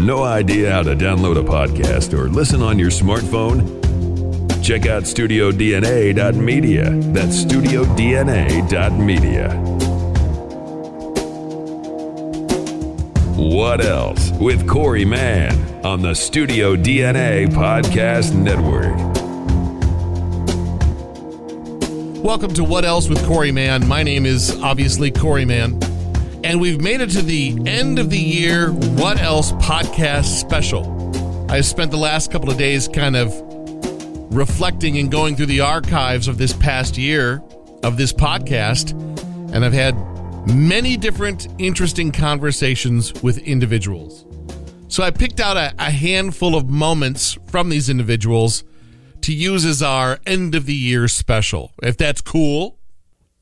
No idea how to download a podcast or listen on your smartphone? Check out studiodna.media. That's studiodna.media. What else with Corey Mann on the Studio DNA Podcast Network? Welcome to What Else with Corey Mann. My name is obviously Corey Mann. And we've made it to the end of the year What Else podcast special. I spent the last couple of days kind of reflecting and going through the archives of this past year of this podcast, and I've had many different interesting conversations with individuals. So I picked out a, a handful of moments from these individuals to use as our end of the year special. If that's cool,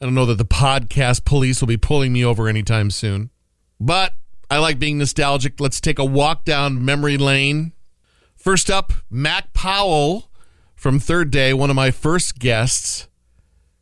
I don't know that the podcast police will be pulling me over anytime soon. But I like being nostalgic. Let's take a walk down memory lane. First up, Mac Powell from Third Day, one of my first guests.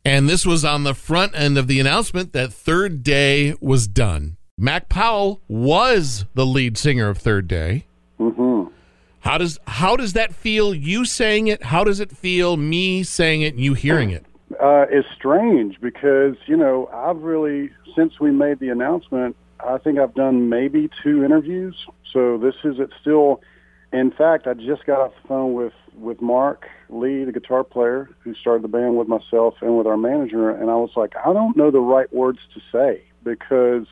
And this was on the front end of the announcement that Third Day was done. Mac Powell was the lead singer of Third Day. Mm-hmm. How does how does that feel? You saying it? How does it feel? Me saying it? And you hearing it? Uh, is strange because you know I've really since we made the announcement, I think I've done maybe two interviews. So this is it still. In fact, I just got off the phone with with Mark Lee, the guitar player who started the band with myself and with our manager, and I was like, I don't know the right words to say because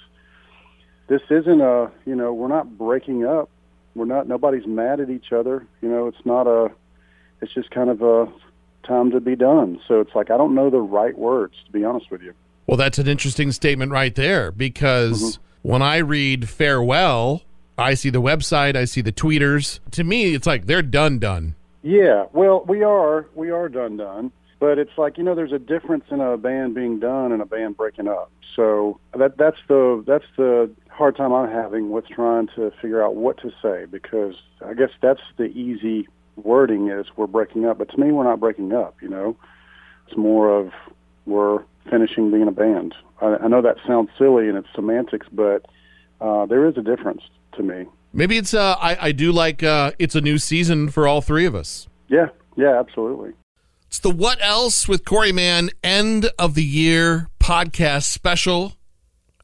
this isn't a you know we're not breaking up. We're not nobody's mad at each other. You know, it's not a. It's just kind of a time to be done. So it's like I don't know the right words to be honest with you. Well, that's an interesting statement right there because mm-hmm. when I read farewell, I see the website, I see the tweeters. To me, it's like they're done done. Yeah, well, we are we are done done, but it's like, you know, there's a difference in a band being done and a band breaking up. So that that's the that's the hard time I'm having with trying to figure out what to say because I guess that's the easy wording is we're breaking up, but to me, we're not breaking up. You know, it's more of we're finishing being a band. I, I know that sounds silly and it's semantics, but uh, there is a difference to me. Maybe it's uh, I, I do like uh, it's a new season for all three of us. Yeah, yeah, absolutely. It's the What Else with Corey Mann end of the year podcast special.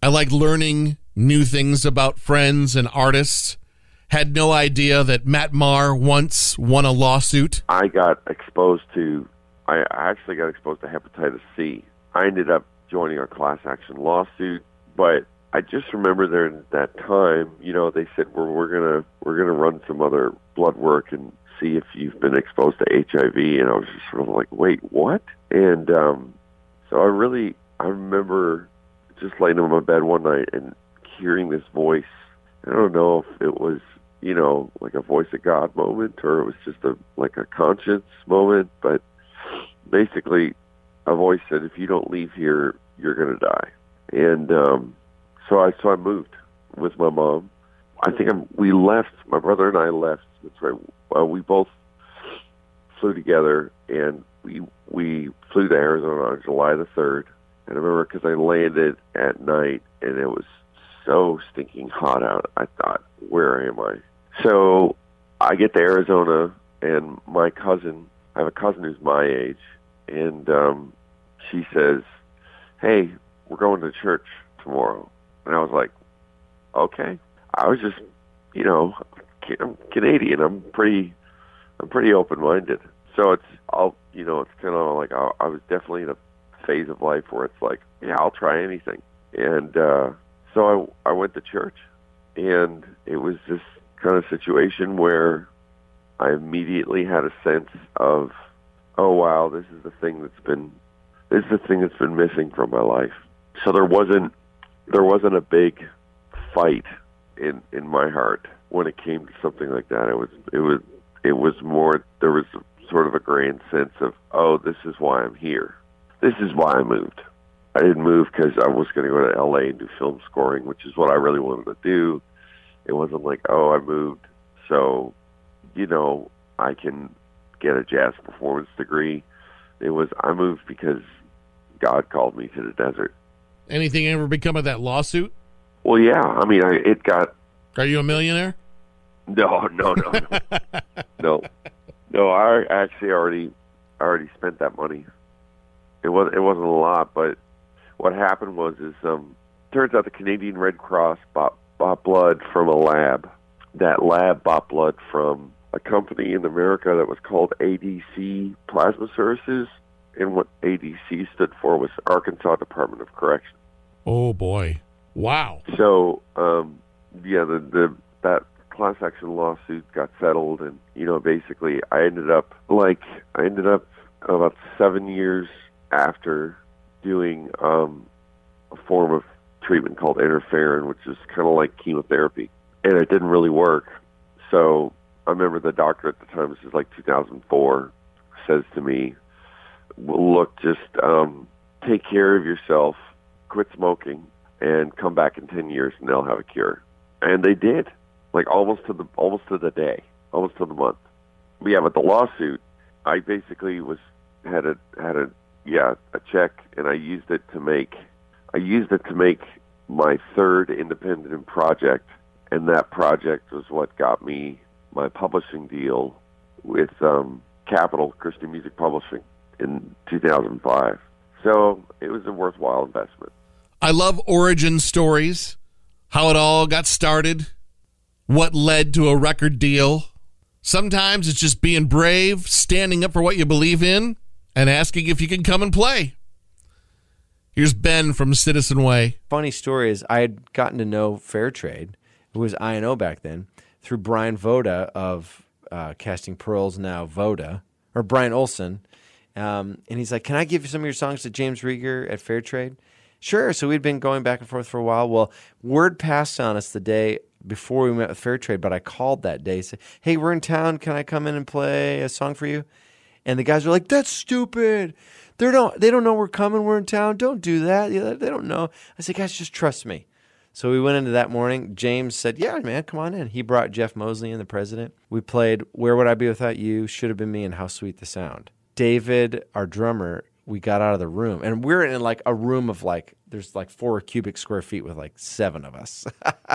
I like learning new things about friends and artists had no idea that Matt Maher once won a lawsuit? I got exposed to, I actually got exposed to hepatitis C. I ended up joining a class action lawsuit, but I just remember there in that time, you know, they said well, we're gonna we're gonna run some other blood work and see if you've been exposed to HIV, and I was just sort of like, wait, what? And um, so I really I remember just laying in my bed one night and hearing this voice. I don't know if it was you know, like a voice of God moment, or it was just a like a conscience moment. But basically, a voice said, "If you don't leave here, you're going to die." And um, so I so I moved with my mom. I think I'm, we left. My brother and I left. That's right. Well, we both flew together, and we we flew to Arizona on July the third. And I remember because I landed at night, and it was so stinking hot out. I thought, where am I? So I get to Arizona, and my cousin, I have a cousin who's my age, and um, she says, "Hey, we're going to church tomorrow," and I was like, "Okay." I was just, you know, I'm Canadian. I'm pretty, I'm pretty open-minded. So it's, I'll, you know, it's kind of like I, I was definitely in a phase of life where it's like, yeah, I'll try anything. And uh, so I, I went to church, and it was this kind of situation where I immediately had a sense of, oh wow, this is the thing that's been, this is the thing that's been missing from my life. So there wasn't, there wasn't a big fight in in my heart when it came to something like that. It was, it was, it was more. There was sort of a grand sense of, oh, this is why I'm here. This is why I moved. I didn't move because I was going to go to L.A. and do film scoring, which is what I really wanted to do. It wasn't like, oh, I moved so, you know, I can get a jazz performance degree. It was I moved because God called me to the desert. Anything ever become of that lawsuit? Well, yeah. I mean, I, it got. Are you a millionaire? No, no, no, no, no, no. I actually already, I already spent that money. It was it wasn't a lot, but what happened was is um, turns out the Canadian Red Cross bought bought blood from a lab that lab bought blood from a company in America that was called ADC Plasma Services, and what ADC stood for was Arkansas Department of Correction. Oh boy! Wow. So, um, yeah, the the that class action lawsuit got settled, and you know, basically, I ended up like I ended up about seven years after doing um, a form of treatment called interferon, which is kind of like chemotherapy and it didn't really work. So I remember the doctor at the time, this is like 2004, says to me, well, look, just um, take care of yourself, quit smoking, and come back in 10 years and they'll have a cure. And they did, like almost to the almost to the day, almost to the month. Yeah, but the lawsuit, I basically was had a had a yeah a check, and I used it to make I used it to make my third independent project and that project was what got me my publishing deal with um, Capitol Christian Music Publishing in 2005. So it was a worthwhile investment. I love origin stories, how it all got started, what led to a record deal. Sometimes it's just being brave, standing up for what you believe in, and asking if you can come and play. Here's Ben from Citizen Way. Funny story is I had gotten to know Fairtrade who was INO back then, through Brian Voda of uh, Casting Pearls, now Voda, or Brian Olson. Um, and he's like, Can I give you some of your songs to James Rieger at Fairtrade? Sure. So we'd been going back and forth for a while. Well, word passed on us the day before we met with Fairtrade, but I called that day, said, Hey, we're in town. Can I come in and play a song for you? And the guys were like, That's stupid. They don't, they don't know we're coming. We're in town. Don't do that. They don't know. I said, Guys, just trust me. So we went into that morning. James said, Yeah, man, come on in. He brought Jeff Moseley in, the president. We played Where Would I Be Without You, Should Have Been Me, and How Sweet the Sound. David, our drummer, we got out of the room and we're in like a room of like there's like four cubic square feet with like seven of us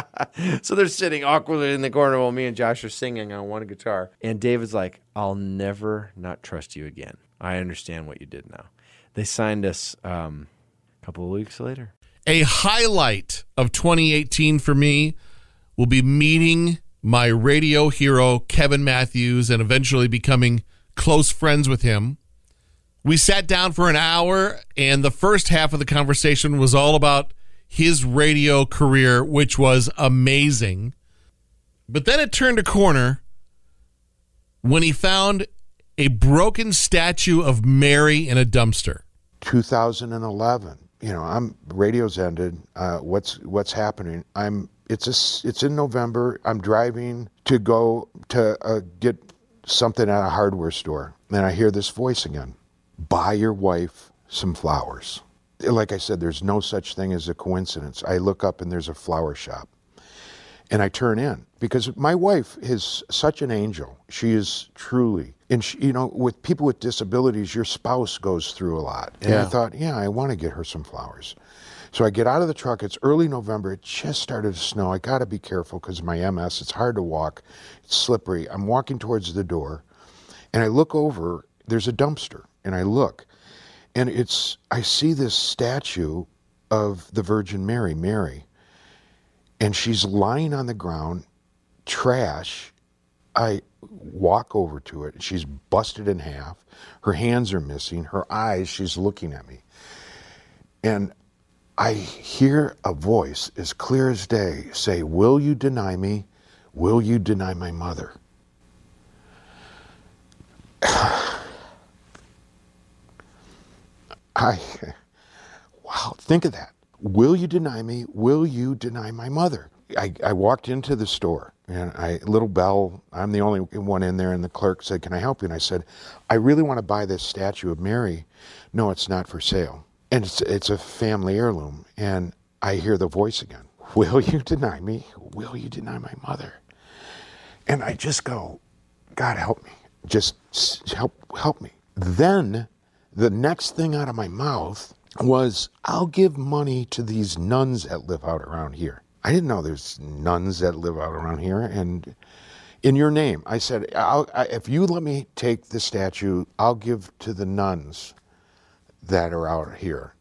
so they're sitting awkwardly in the corner while me and josh are singing on one guitar and david's like i'll never not trust you again i understand what you did now they signed us um, a couple of weeks later a highlight of 2018 for me will be meeting my radio hero, Kevin Matthews, and eventually becoming close friends with him. We sat down for an hour, and the first half of the conversation was all about his radio career, which was amazing. But then it turned a corner when he found a broken statue of Mary in a dumpster. 2011 you know, I'm radio's ended. Uh, what's what's happening? I'm it's a, it's in November. I'm driving to go to uh, get something at a hardware store, and I hear this voice again: "Buy your wife some flowers." Like I said, there's no such thing as a coincidence. I look up and there's a flower shop, and I turn in because my wife is such an angel. She is truly and she, you know, with people with disabilities, your spouse goes through a lot. And yeah. I thought, yeah, I want to get her some flowers. So I get out of the truck. It's early November. It just started to snow. I got to be careful because my MS. It's hard to walk. It's slippery. I'm walking towards the door, and I look over. There's a dumpster, and I look, and it's I see this statue of the Virgin Mary, Mary, and she's lying on the ground, trash. I walk over to it. She's busted in half. Her hands are missing. Her eyes, she's looking at me. And I hear a voice as clear as day say, Will you deny me? Will you deny my mother? I, wow, think of that. Will you deny me? Will you deny my mother? I, I walked into the store and I, little bell, I'm the only one in there, and the clerk said, Can I help you? And I said, I really want to buy this statue of Mary. No, it's not for sale. And it's, it's a family heirloom. And I hear the voice again Will you deny me? Will you deny my mother? And I just go, God help me. Just help help me. Then the next thing out of my mouth was, I'll give money to these nuns that live out around here. I didn't know there's nuns that live out around here. And in your name, I said, I, if you let me take the statue, I'll give to the nuns that are out here.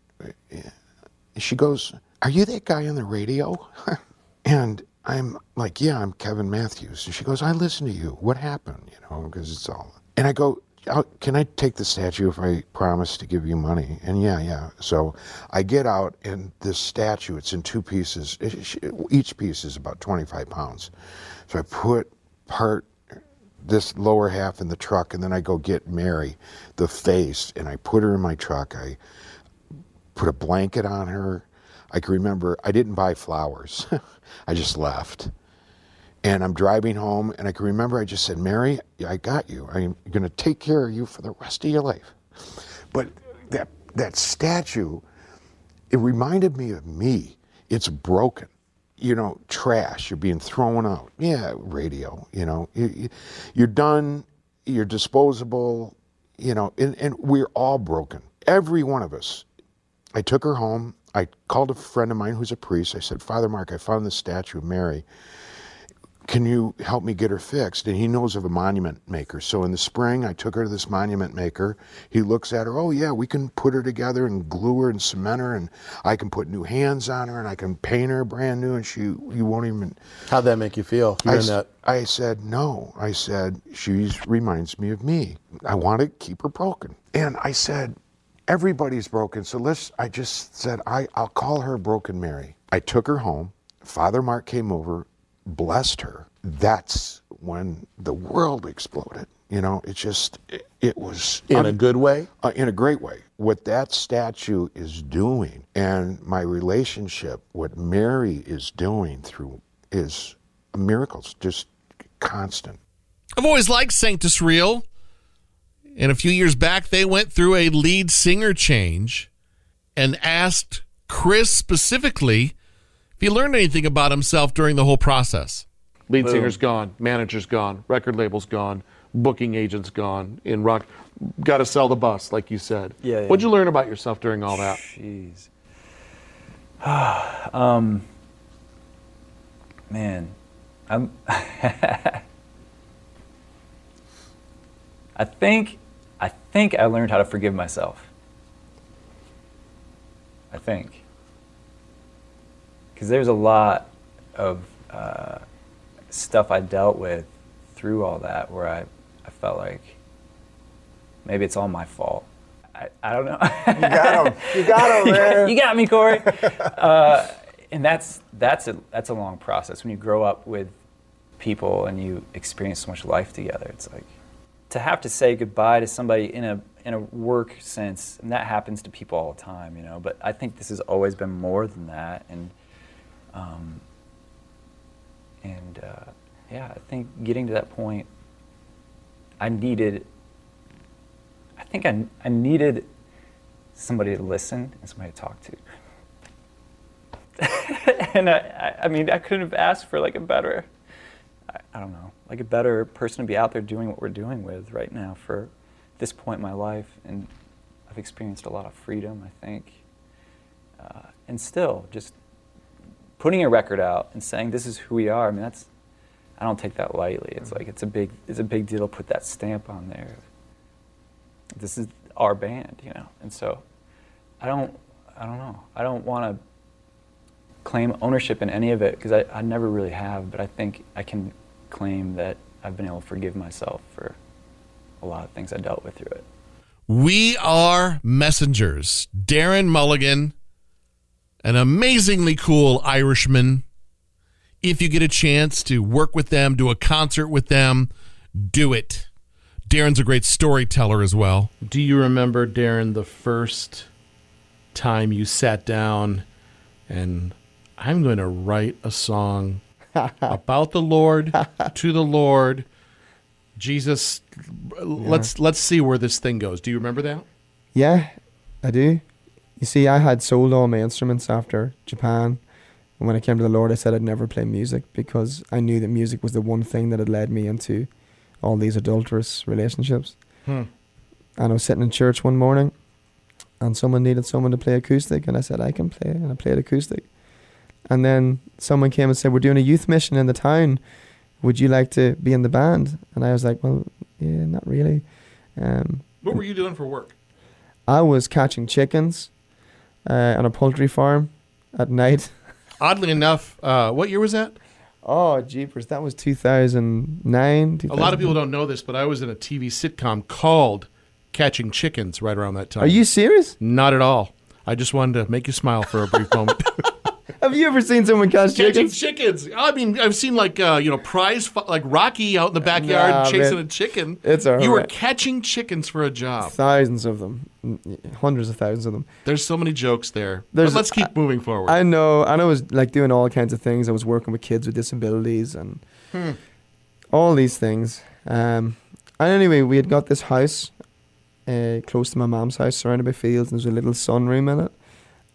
She goes, Are you that guy on the radio? and I'm like, Yeah, I'm Kevin Matthews. And she goes, I listen to you. What happened? You know, because it's all. And I go, can I take the statue if I promise to give you money? And yeah, yeah. So I get out, and this statue, it's in two pieces. Each piece is about 25 pounds. So I put part, this lower half in the truck, and then I go get Mary, the face, and I put her in my truck. I put a blanket on her. I can remember I didn't buy flowers, I just left. And I'm driving home, and I can remember I just said, Mary, I got you. I'm going to take care of you for the rest of your life. But that, that statue, it reminded me of me. It's broken. You know, trash, you're being thrown out. Yeah, radio, you know, you, you're done, you're disposable, you know, and, and we're all broken. Every one of us. I took her home. I called a friend of mine who's a priest. I said, Father Mark, I found the statue of Mary can you help me get her fixed? And he knows of a monument maker. So in the spring, I took her to this monument maker. He looks at her, oh, yeah, we can put her together and glue her and cement her, and I can put new hands on her, and I can paint her brand new, and she, you won't even. How'd that make you feel? I, that? I said, no. I said, she reminds me of me. I want to keep her broken. And I said, everybody's broken. So let's, I just said, I, I'll call her Broken Mary. I took her home. Father Mark came over blessed her, that's when the world exploded. You know, it just, it, it was. In un- a good way? Uh, in a great way. What that statue is doing and my relationship, what Mary is doing through is miracles, just constant. I've always liked Sanctus Real. And a few years back, they went through a lead singer change and asked Chris specifically if he learned anything about himself during the whole process. Lead Boom. singer's gone, manager's gone, record label's gone, booking agent's gone. In rock, got to sell the bus, like you said. Yeah, yeah. What'd you learn about yourself during all that? Jeez. um, man, I'm. I think, I think I learned how to forgive myself. I think because there's a lot of uh, stuff I dealt with through all that where I, I felt like maybe it's all my fault. I, I don't know. you got him. You got him, man. you got me, Corey. Uh, and that's that's a that's a long process when you grow up with people and you experience so much life together. It's like to have to say goodbye to somebody in a in a work sense, and that happens to people all the time, you know. But I think this has always been more than that, and um, and uh, yeah, I think getting to that point, I needed. I think I, I needed somebody to listen and somebody to talk to. and I, I mean, I couldn't have asked for like a better, I, I, don't know, like a better person to be out there doing what we're doing with right now for this point in my life. And I've experienced a lot of freedom, I think. Uh, and still, just putting a record out and saying this is who we are. I mean, that's I don't take that lightly. It's mm-hmm. like it's a big it's a big deal to put that stamp on there. This is our band, you know, and so I don't I don't know. I don't want to claim ownership in any of it because I, I never really have, but I think I can claim that I've been able to forgive myself for a lot of things I dealt with through it. We are messengers. Darren Mulligan an amazingly cool Irishman. If you get a chance to work with them, do a concert with them, do it. Darren's a great storyteller as well. Do you remember, Darren, the first time you sat down and I'm going to write a song about the Lord to the Lord. Jesus, let's let's see where this thing goes. Do you remember that? Yeah, I do. You see, I had sold all my instruments after Japan. And when I came to the Lord, I said I'd never play music because I knew that music was the one thing that had led me into all these adulterous relationships. Hmm. And I was sitting in church one morning and someone needed someone to play acoustic. And I said, I can play. And I played acoustic. And then someone came and said, We're doing a youth mission in the town. Would you like to be in the band? And I was like, Well, yeah, not really. Um, What were you doing for work? I was catching chickens uh, on a poultry farm at night. Oddly enough, uh, what year was that? Oh, jeepers. That was 2009. A lot of people don't know this, but I was in a TV sitcom called Catching Chickens right around that time. Are you serious? Not at all. I just wanted to make you smile for a brief moment. Have you ever seen someone catch Catching chickens? chickens. I mean, I've seen like uh, you know prize fi- like Rocky out in the backyard Nah, chasing man. a chicken. It's all you were right. catching chickens for a job. Thousands of them. Hundreds of thousands of them. There's so many jokes there. There's- but let's keep moving forward. I know. And I was like doing all kinds of things. I was working with kids with disabilities and Hmm. all these things. Um, and anyway, we had got this house uh, close to my mom's house, surrounded by fields, and there's a little sunroom in it.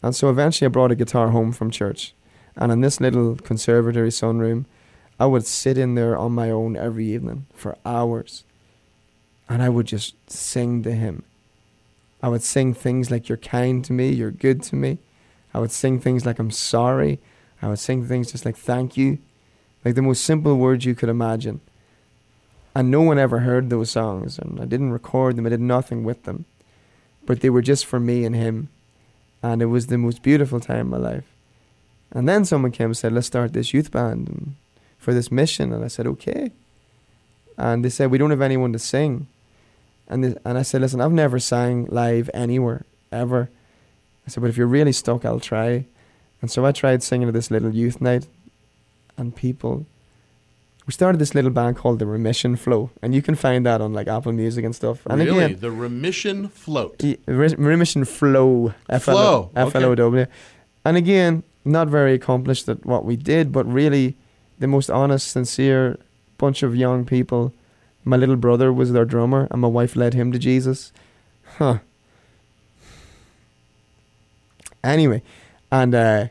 And so eventually, I brought a guitar home from church, and in this little conservatory sunroom, I would sit in there on my own every evening for hours, and I would just sing to him. I would sing things like "You're kind to me," "You're good to me." I would sing things like "I'm sorry." I would sing things just like "Thank you," like the most simple words you could imagine. And no one ever heard those songs, and I didn't record them. I did nothing with them, but they were just for me and him, and it was the most beautiful time of my life. And then someone came and said, "Let's start this youth band for this mission," and I said, "Okay." And they said, "We don't have anyone to sing," and they, and I said, "Listen, I've never sang live anywhere ever." I said, "But if you're really stuck, I'll try." And so I tried singing at this little youth night, and people. We started this little band called the Remission Flow, and you can find that on like Apple Music and stuff. And really, again, the remission float. Re- Remission Flow. Flow. F-L-O-W. And again, not very accomplished at what we did, but really the most honest, sincere bunch of young people. My little brother was their drummer, and my wife led him to Jesus. Huh. Anyway, and uh,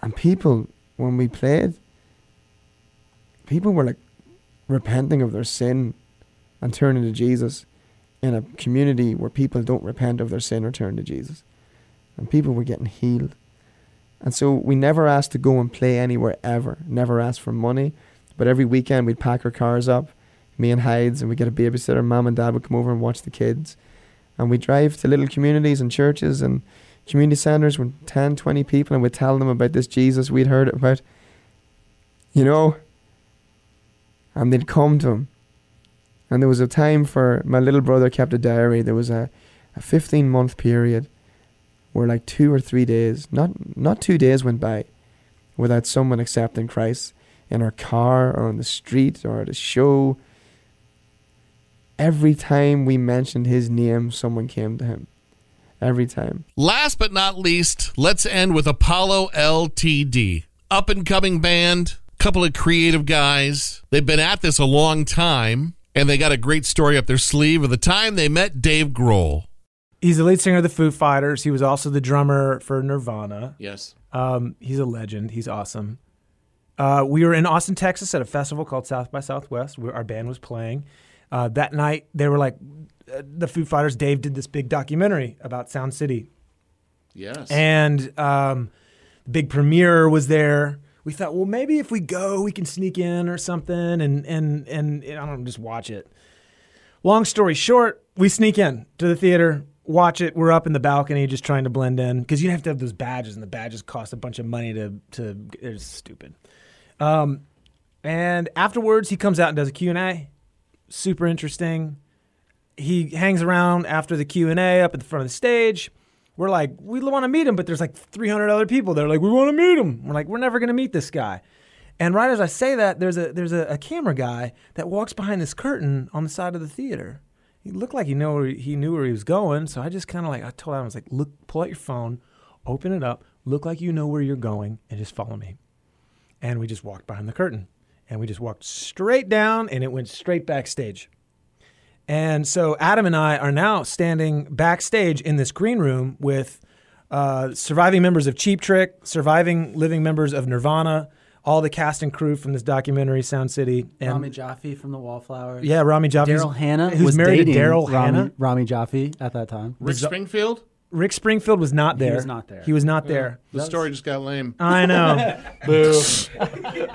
and people when we played, people were like repenting of their sin and turning to Jesus in a community where people don't repent of their sin or turn to Jesus. And people were getting healed. And so we never asked to go and play anywhere ever. Never asked for money. But every weekend we'd pack our cars up, me and Hydes, and we'd get a babysitter. Mom and dad would come over and watch the kids. And we'd drive to little communities and churches and community centres with 10, 20 people and we'd tell them about this Jesus we'd heard about. You know? And they'd come to him. And there was a time for my little brother kept a diary. There was a, a 15 month period where like two or three days, not not two days went by without someone accepting Christ in our car or on the street or at a show. Every time we mentioned his name, someone came to him. Every time. Last but not least, let's end with Apollo LTD. Up and coming band, couple of creative guys. They've been at this a long time, and they got a great story up their sleeve of the time they met Dave Grohl. He's the lead singer of the Foo Fighters. He was also the drummer for Nirvana. Yes. Um, he's a legend. He's awesome. Uh, we were in Austin, Texas, at a festival called South by Southwest. Where our band was playing. Uh, that night, they were like, uh, the Foo Fighters. Dave did this big documentary about Sound City, Yes. and um, the big premiere was there. We thought, well, maybe if we go, we can sneak in or something, and and and, I don't know, just watch it. Long story short, we sneak in to the theater, watch it. We're up in the balcony, just trying to blend in because you have to have those badges, and the badges cost a bunch of money to to. It's stupid. Um, and afterwards, he comes out and does a Q and A. Super interesting. He hangs around after the Q and A up at the front of the stage. We're like, we want to meet him, but there's like 300 other people. They're like, we want to meet him. We're like, we're never gonna meet this guy. And right as I say that, there's a there's a, a camera guy that walks behind this curtain on the side of the theater, he looked like he know where he knew where he was going. So I just kind of like I told him I was like, look, pull out your phone, open it up, look like you know where you're going, and just follow me. And we just walked behind the curtain, and we just walked straight down, and it went straight backstage. And so Adam and I are now standing backstage in this green room with uh, surviving members of Cheap Trick, surviving living members of Nirvana, all the cast and crew from this documentary, Sound City, and Rami Jaffee from the Wallflowers. yeah, Rami Jaffee, Daryl Hannah, who's was married to Daryl Rami, Hannah. Rami Jaffee at that time. Rick Springfield. Rick Springfield was not there. He was not there. He was not there. The story just got lame. I know. Boo.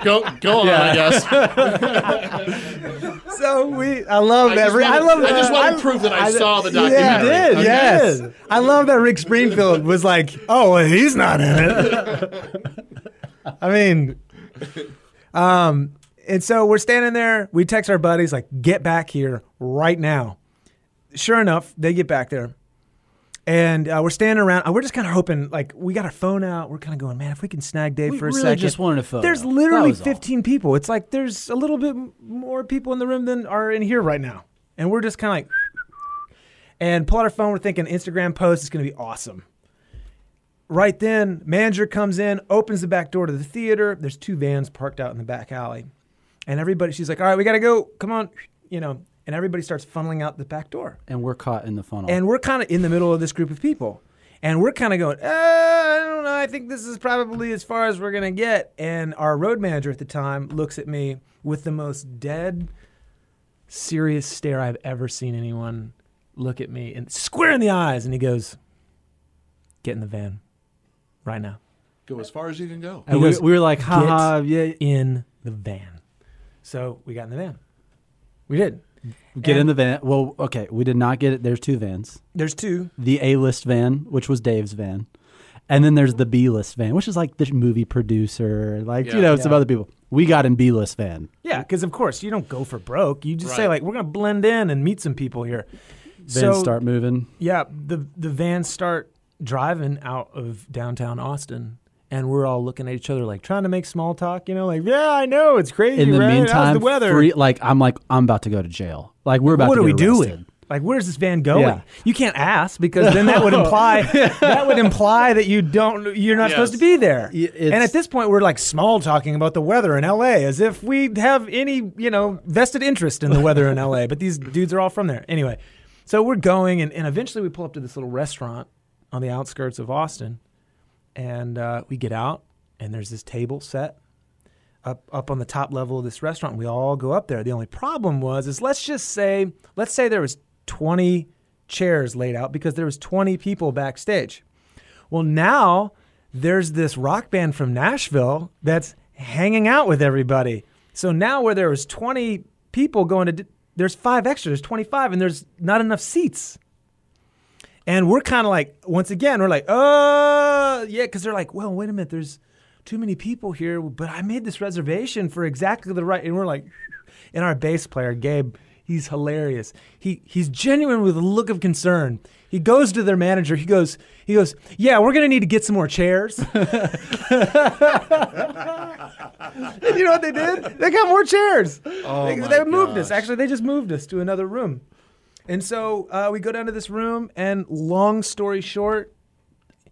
go go on, I guess. so we, I love I that. just Rick- I wanted- love. I just wanted I- proof that I I- saw the Yeah, documentary. you did. Okay. Yes. I love that Rick Springfield was like, "Oh, well, he's not in it." I mean, um, and so we're standing there. We text our buddies like, "Get back here right now." Sure enough, they get back there. And uh, we're standing around. uh, We're just kind of hoping, like, we got our phone out. We're kind of going, man, if we can snag Dave We for a really second. just wanted a photo. There's That literally was all. 15 people. It's like there's a little bit m- more people in the room than are in here right now. And we're just kind of like, and pull out our phone. We're thinking Instagram post is going to be awesome. Right then, manager comes in, opens the back door to the theater. There's two vans parked out in the back alley. And everybody, she's like, all right, we got to go. Come on. You know, and everybody starts funneling out the back door. And we're caught in the funnel. And we're kind of in the middle of this group of people. And we're kind of going, uh, I don't know. I think this is probably as far as we're going to get. And our road manager at the time looks at me with the most dead, serious stare I've ever seen anyone look at me and square in the eyes. And he goes, Get in the van right now. Go as far as you can go. And we, goes, we were like, "Get haha, yeah. in the van. So we got in the van. We did. Get in the van. Well, okay, we did not get it. There's two vans. There's two. The A list van, which was Dave's van. And then there's the B list van, which is like the movie producer, like, Yeah. you know, some other people. We got in B list van. Yeah, because of course you don't go for broke. You just say like, we're gonna blend in and meet some people here. Vans start moving. Yeah, the the vans start driving out of downtown Austin, and we're all looking at each other like trying to make small talk. You know, like yeah, I know it's crazy. In the right? How's meantime, the weather? free, like, I'm like, I'm about to go to jail. Like, we're about what to are we get doing? Like, where's this van going? Yeah. You can't ask because then that would imply that would imply that you don't you're not supposed to be there. Y- And at this point, we're like small talking about the weather in LA as if we have any you know vested interest in the weather in LA. But these dudes are all from there anyway. So we're going, and, and eventually we pull up to this little restaurant on the outskirts of Austin, and uh, we get out, and there's this table set up up on the top level of this restaurant. We all go up there. The only problem was is let's just say let's say there was 20 chairs laid out because there was 20 people backstage. Well, now there's this rock band from Nashville that's hanging out with everybody. So now where there was 20 people going to there's five extra, there's 25 and there's not enough seats. And we're kind of like, once again, we're like, uh, yeah, because they're like, well, wait a minute, there's too many people here, but I made this reservation for exactly the right. And we're like, and our bass player, Gabe, he's hilarious. He he's genuine with a look of concern. He goes to their manager. He goes, he goes, yeah, we're gonna need to get some more chairs. and you know what they did? They got more chairs. Oh they, they moved us. Actually, they just moved us to another room. And so uh, we go down to this room, and long story short,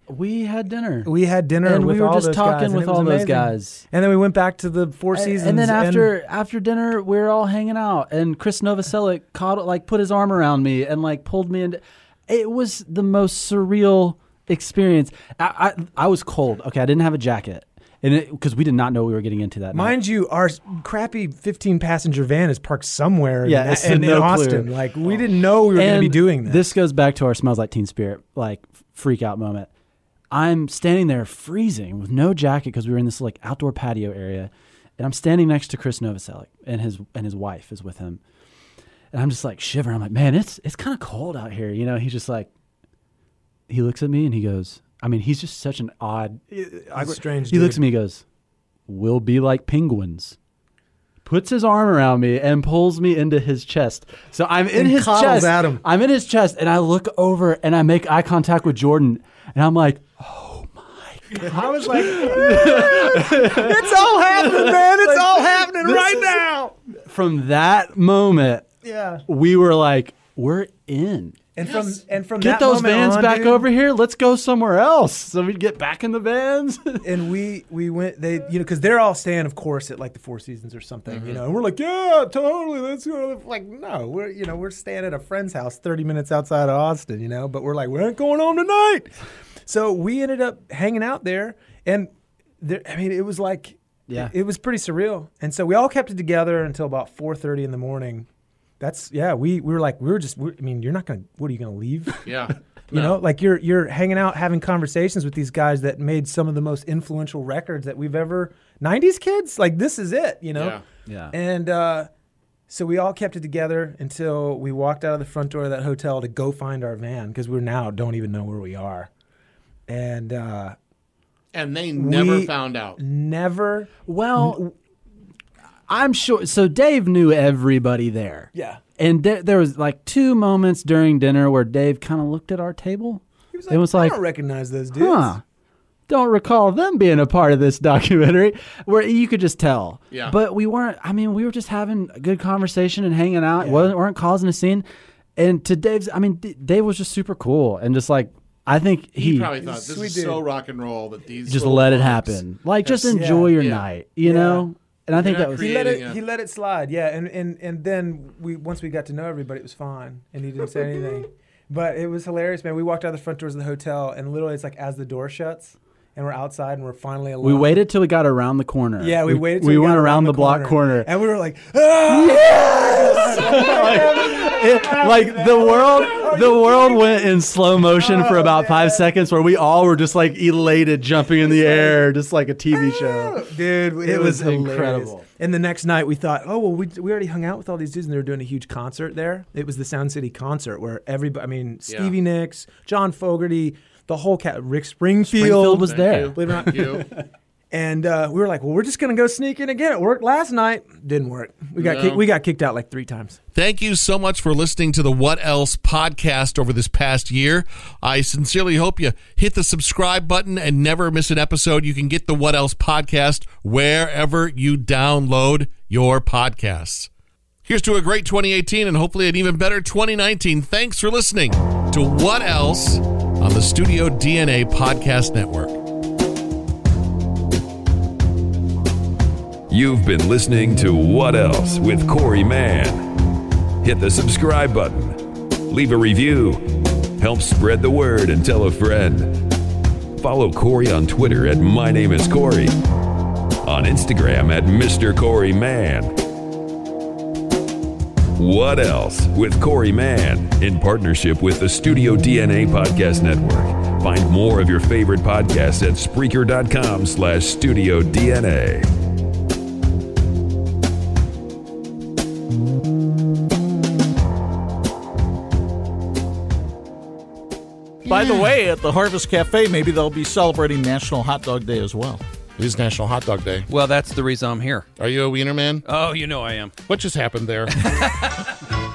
We had dinner. we had dinner and with we were all just talking guys, with all those guys. And then we went back to the Four Seasons. And then after after dinner, we were all hanging out, and Chris Novoselic caught like put his arm around me and like pulled me into. It was the most surreal experience. I I, I was cold. Okay, I didn't have a jacket, and because we did not know we were getting into that. night. Mind you, our crappy 15 passenger van is parked somewhere Yeah, in, in, in no clue. Austin. Like, we didn't know we were going to be doing this. This goes back to our smells like Teen Spirit like freak out moment. I'm standing there freezing with no jacket because we were in this like outdoor patio area, and I'm standing next to Chris Novoselic and his and his wife is with him, and I'm just like shivering. I'm like, man, it's it's kind of cold out here, you know. He's just like, he looks at me and he goes, I mean, he's just such an odd, uh, He's strange. he looks at me and goes, We'll be like penguins. Puts his arm around me and pulls me into his chest. So I'm in And his coddles chest. Adam. I'm in his chest and I look over and I make eye contact with Jordan and I'm like, Oh my. I was like, it's all happening, man. It's all happening right now. from that moment, Yeah. we were like, we're in. And from and from Get that those moment vans on, back dude, over here. Let's go somewhere else. So we get back in the vans. and we we went they you know because they're all staying of course at like the Four Seasons or something Mm-hmm. you know and we're like yeah totally let's go like no we're you know we're staying at a friend's house thirty minutes outside of Austin you know but we're like we ain't going home tonight so we ended up hanging out there and there I mean it was like Yeah. it, it was pretty surreal and so we all kept it together until about four thirty in the morning. That's yeah. We, we were like we were just. we I mean, you're not gonna. What are you gonna leave? Yeah. You No. know, like you're you're hanging out having conversations with these guys that made some of the most influential records that we've ever 90s kids. Like this is it, you know? Yeah. Yeah. And uh so we all kept it together until we walked out of the front door of that hotel to go find our van because we now don't even know where we are. And uh And they never we found out. Never Well, I'm sure. So Dave knew everybody there. Yeah. And there, there was like two moments during dinner where Dave kind of looked at our table. He was it like, was I like, don't recognize those dudes. huh. Don't recall them being a part of this documentary where you could just tell. Yeah. But we weren't, I mean, we were just having a good conversation and hanging out. wasn't weren't causing a scene. And to Dave's, I mean, D- Dave was just super cool and just like, I think He, he, probably thought this Sweet is dude. so rock and roll that these just let it happen. Like, just enjoy Yeah. your Yeah. night, you Yeah. know? And I think that was He let it. a- He let it slide. Yeah, and and and then we once we got to know everybody, it was fine, and he didn't say anything. But it was hilarious, man. We walked out the front doors of the hotel, and literally, it's like as the door shuts, and we're outside, and we're finally alone. We waited till we got around the corner. Yeah, we, waited. Till we we went got around the, block corner. and we were like, ah! It- like the world, the world went in slow motion for about five seconds, where we all were just like elated, jumping in the air, just like a TV ah, show. dude, it, It was, was incredible. And the next night, we thought, oh well, we, we already hung out with all these dudes, and they were doing a huge concert there. It was the Sound City concert where everybody, I mean, Stevie Nicks, John Fogerty, the whole cat, Rick Springfield, Springfield was there. Believe it or not. And uh, we were like, well, we're just gonna go sneak in again. It worked last night. Didn't work. We got No. we got kicked out like three times. Thank you so much for listening to the What Else podcast over this past year. I sincerely hope you hit the subscribe button and never miss an episode. You can get the What Else podcast wherever you download your podcasts. Here's to a great 2018 and hopefully an even better 2019. Thanks for listening to What Else on the Studio DNA Podcast Network. You've been listening to What Else with Corey Mann. Hit the subscribe button, leave a review, help spread the word, and tell a friend. Follow Corey on Twitter at My Name is Corey, on Instagram at Mr. Corey Mann. What Else with Corey Mann in partnership with the Studio DNA Podcast Network. Find more of your favorite podcasts at Spreaker.com slash Studio DNA. By the way, at the Harvest Cafe, maybe they'll be celebrating National Hot Dog Day as well. It is National Hot Dog Day. Well, that's the reason I'm here. Are you a wiener man? Oh, you know I am. What just happened there?